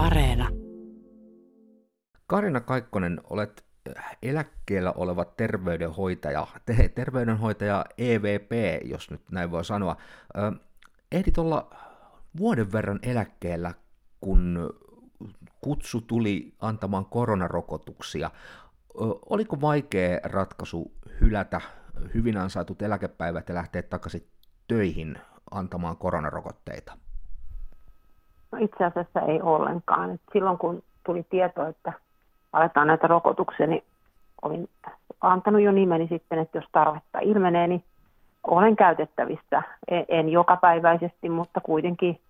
Areena. Karina Kaikkonen, olet eläkkeellä oleva terveydenhoitaja, te, terveydenhoitaja EVP, jos nyt näin voi sanoa. Ehdit olla vuoden verran eläkkeellä, kun kutsu tuli antamaan koronarokotuksia. Oliko vaikea ratkaisu hylätä hyvin ansaitut eläkepäivät ja lähteä takaisin töihin antamaan koronarokotteita? Itse asiassa ei ollenkaan. Et silloin kun tuli tieto, että aletaan näitä rokotuksia, niin olin antanut jo nimeni sitten, että jos tarvetta ilmenee, niin olen käytettävissä. En, en jokapäiväisesti, mutta kuitenkin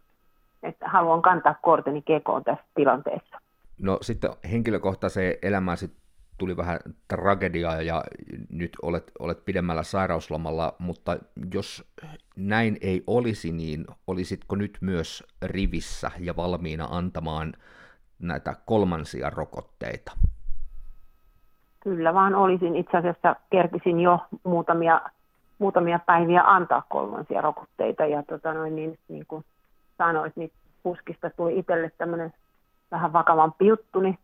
että haluan kantaa korteni kekoon tässä tilanteessa. No sitten henkilökohtaiseen elämään sit tuli vähän tragediaa ja nyt olet, olet pidemmällä sairauslomalla, mutta jos näin ei olisi, niin olisitko nyt myös rivissä ja valmiina antamaan näitä kolmansia rokotteita? Kyllä vaan olisin. Itse asiassa kerkisin jo muutamia, muutamia päiviä antaa kolmansia rokotteita ja tota noin, niin, niin kuin sanoit, niin puskista tuli itselle tämmöinen vähän vakavampi juttu, niin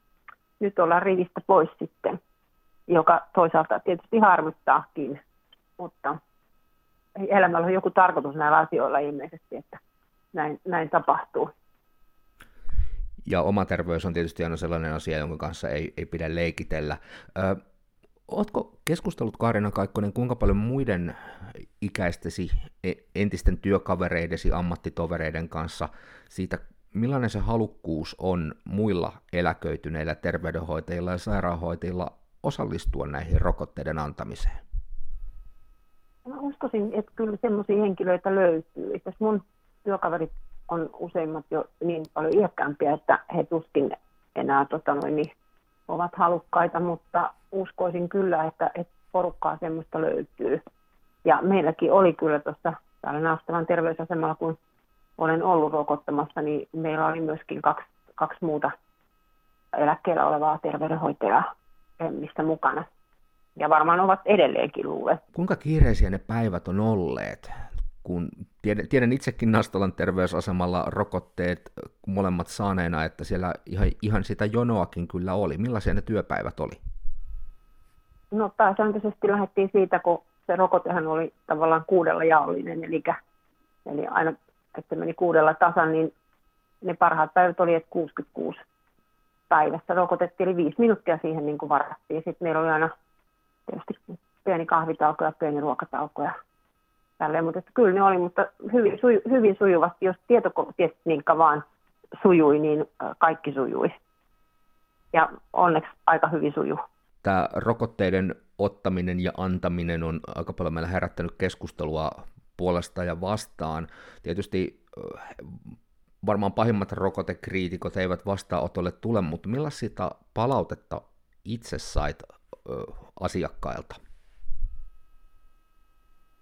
nyt ollaan rivistä pois sitten, joka toisaalta tietysti harmittaakin, mutta elämällä on joku tarkoitus näillä asioilla ilmeisesti, että näin, näin tapahtuu. Ja oma terveys on tietysti aina sellainen asia, jonka kanssa ei, ei pidä leikitellä. Ö, Oletko keskustellut Kaarina Kaikkonen kuinka paljon muiden ikäistesi, e, entisten työkavereidesi, ammattitovereiden kanssa siitä, millainen se halukkuus on muilla eläköityneillä terveydenhoitajilla ja sairaanhoitajilla osallistua näihin rokotteiden antamiseen? Mä uskoisin, että kyllä sellaisia henkilöitä löytyy. Että mun työkaverit on useimmat jo niin paljon iäkkäämpiä, että he tuskin enää tota noin, niin ovat halukkaita, mutta uskoisin kyllä, että, että porukkaa semmoista löytyy. Ja meilläkin oli kyllä tuossa täällä Naustavan terveysasemalla, kun olen ollut rokottamassa, niin meillä oli myöskin kaksi, kaksi muuta eläkkeellä olevaa terveydenhoitajaa missä mukana. Ja varmaan ovat edelleenkin luulet. Kuinka kiireisiä ne päivät on olleet? Kun tiedän, tiedän itsekin Nastolan terveysasemalla rokotteet molemmat saaneena, että siellä ihan, ihan sitä jonoakin kyllä oli. Millaisia ne työpäivät oli? No pääsääntöisesti lähdettiin siitä, kun se rokotehan oli tavallaan kuudella jaollinen, eli, eli aina, että meni kuudella tasan, niin ne parhaat päivät oli, että 66 päivässä rokotettiin, eli viisi minuuttia siihen niin kuin varattiin. Sitten meillä oli aina tietysti pieni kahvitauko ja pieni ruokatauko ja tälleen, mutta että kyllä ne oli, mutta hyvin, suju, hyvin sujuvasti, jos tietotekniikka vaan sujui, niin kaikki sujui. Ja onneksi aika hyvin sujuu tämä rokotteiden ottaminen ja antaminen on aika paljon meillä herättänyt keskustelua puolesta ja vastaan. Tietysti varmaan pahimmat rokotekriitikot eivät vastaanotolle tule, mutta millaista palautetta itse sait asiakkailta?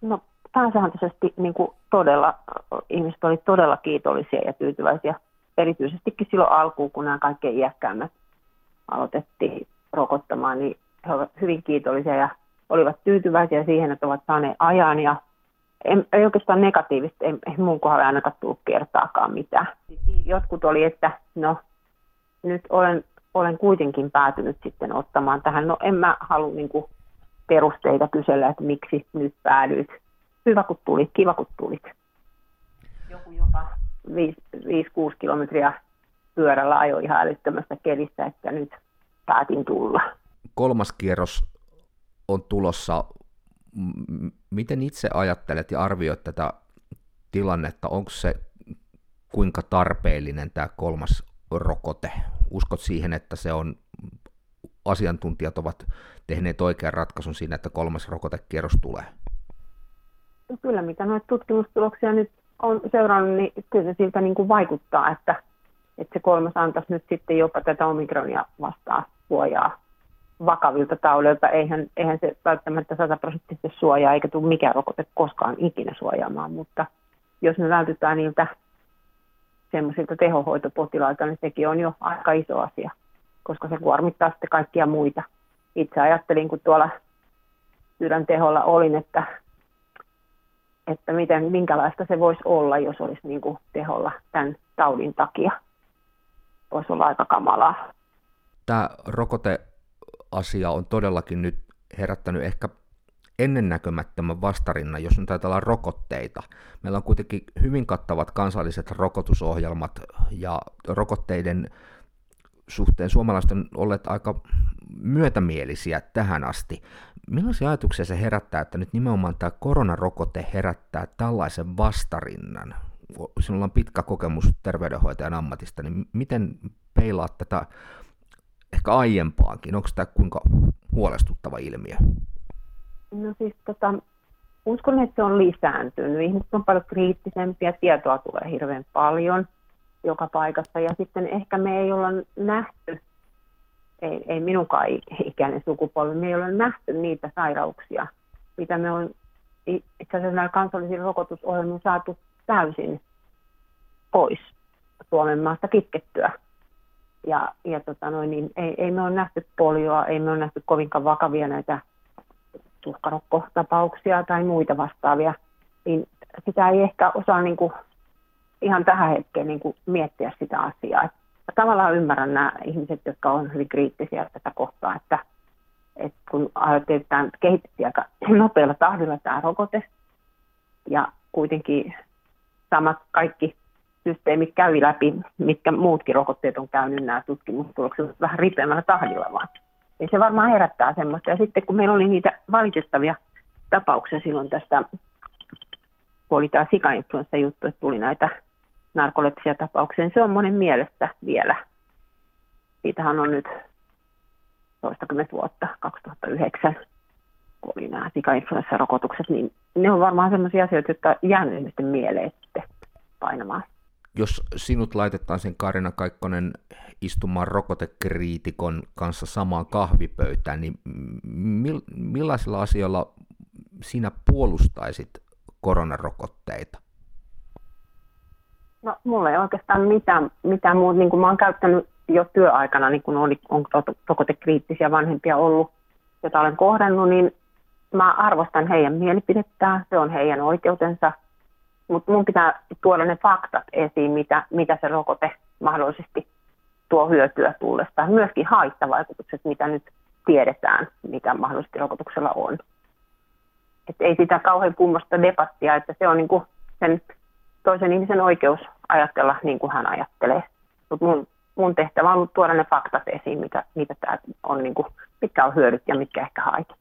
No pääsääntöisesti niin kuin todella, ihmiset olivat todella kiitollisia ja tyytyväisiä, erityisestikin silloin alkuun, kun nämä kaikkein iäkkäämmät aloitettiin rokottamaan, niin he ovat hyvin kiitollisia ja olivat tyytyväisiä siihen, että ovat saaneet ajan ja en, ei oikeastaan negatiivista, ei, ei mun kohdalla ainakaan tullut kertaakaan mitään. Jotkut oli, että no nyt olen, olen kuitenkin päätynyt sitten ottamaan tähän. No en mä halua niin perusteita kysellä, että miksi nyt päädyit. Hyvä kun tulit, kiva kun tulit. Joku jopa 5-6 kilometriä pyörällä ajoi ihan älyttömästä kelistä, että nyt päätin tulla. Kolmas kierros on tulossa. Miten itse ajattelet ja arvioit tätä tilannetta? Onko se kuinka tarpeellinen tämä kolmas rokote? Uskot siihen, että se on, asiantuntijat ovat tehneet oikean ratkaisun siinä, että kolmas rokotekierros tulee? No kyllä, mitä noita tutkimustuloksia nyt on seurannut, niin kyllä siltä niin kuin vaikuttaa, että, että se kolmas antaisi nyt sitten jopa tätä omikronia vastaan suojaa vakavilta taudeilta. Eihän, eihän se välttämättä sataprosenttisesti suojaa, eikä tule mikään rokote koskaan ikinä suojaamaan, mutta jos me vältytään niiltä semmoisilta tehohoitopotilailta, niin sekin on jo aika iso asia, koska se kuormittaa sitten kaikkia muita. Itse ajattelin, kun tuolla sydänteholla olin, että, että miten, minkälaista se voisi olla, jos olisi niin kuin teholla tämän taudin takia voisi olla aika kamalaa. Tämä rokoteasia on todellakin nyt herättänyt ehkä ennennäkemättömän vastarinnan, jos nyt ajatellaan rokotteita. Meillä on kuitenkin hyvin kattavat kansalliset rokotusohjelmat ja rokotteiden suhteen suomalaiset on olleet aika myötämielisiä tähän asti. Millaisia ajatuksia se herättää, että nyt nimenomaan tämä koronarokote herättää tällaisen vastarinnan? Sinulla on pitkä kokemus terveydenhoitajan ammatista, niin miten peilaat tätä ehkä aiempaakin? Onko tämä kuinka huolestuttava ilmiö? No siis tota, uskon, että se on lisääntynyt. Ihmiset on paljon kriittisempiä, tietoa tulee hirveän paljon joka paikassa. Ja sitten ehkä me ei olla nähty, ei, ei minunkaan ikäinen sukupolvi, me ei ole nähty niitä sairauksia, mitä me on itse asiassa näillä kansallisilla rokotusohjelmilla saatu täysin pois Suomen maasta kitkettyä. Ja, ja tota noin, niin ei, ei me ole nähty polioa, ei me ole nähty kovinkaan vakavia näitä tuhkarokkotapauksia tai muita vastaavia, niin sitä ei ehkä osaa niin kuin ihan tähän hetkeen niin kuin miettiä sitä asiaa. Että tavallaan ymmärrän nämä ihmiset, jotka on hyvin kriittisiä tätä kohtaa, että, että kun tämä kehitettiin aika nopealla tahdilla tämä rokote, ja kuitenkin samat kaikki systeemit kävi läpi, mitkä muutkin rokotteet on käynyt nämä tutkimustulokset vähän ripeämmällä tahdilla vaan. Ja se varmaan herättää semmoista. Ja sitten kun meillä oli niitä valitettavia tapauksia silloin tästä, kun oli tämä sikainfluenssa juttu, että tuli näitä narkolepsia tapauksia, niin se on monen mielestä vielä. Siitähän on nyt toistakymmentä vuotta, 2009, kun oli nämä sikainfluenssarokotukset, niin ne on varmaan sellaisia asioita, jotka jäänyt ihmisten mieleen sitten painamaan jos sinut laitetaan sen Karina Kaikkonen istumaan rokotekriitikon kanssa samaan kahvipöytään, niin millaisilla asioilla sinä puolustaisit koronarokotteita? No, mulla ei oikeastaan mitään, mitään muuta. Niin kuin mä oon käyttänyt jo työaikana, niin kun on, on rokotekriittisiä vanhempia ollut, joita olen kohdannut, niin mä arvostan heidän mielipidettään. Se on heidän oikeutensa – mutta mun pitää tuoda ne faktat esiin, mitä, mitä se rokote mahdollisesti tuo hyötyä tullesta. Myöskin haittavaikutukset, mitä nyt tiedetään, mitä mahdollisesti rokotuksella on. Et ei sitä kauhean kummosta debattia, että se on niinku sen toisen ihmisen oikeus ajatella niin kuin hän ajattelee. Mutta mun, mun tehtävä on tuoda ne faktat esiin, mitä, mitä tää on, niinku, mitkä on hyödyt ja mitkä ehkä haitat.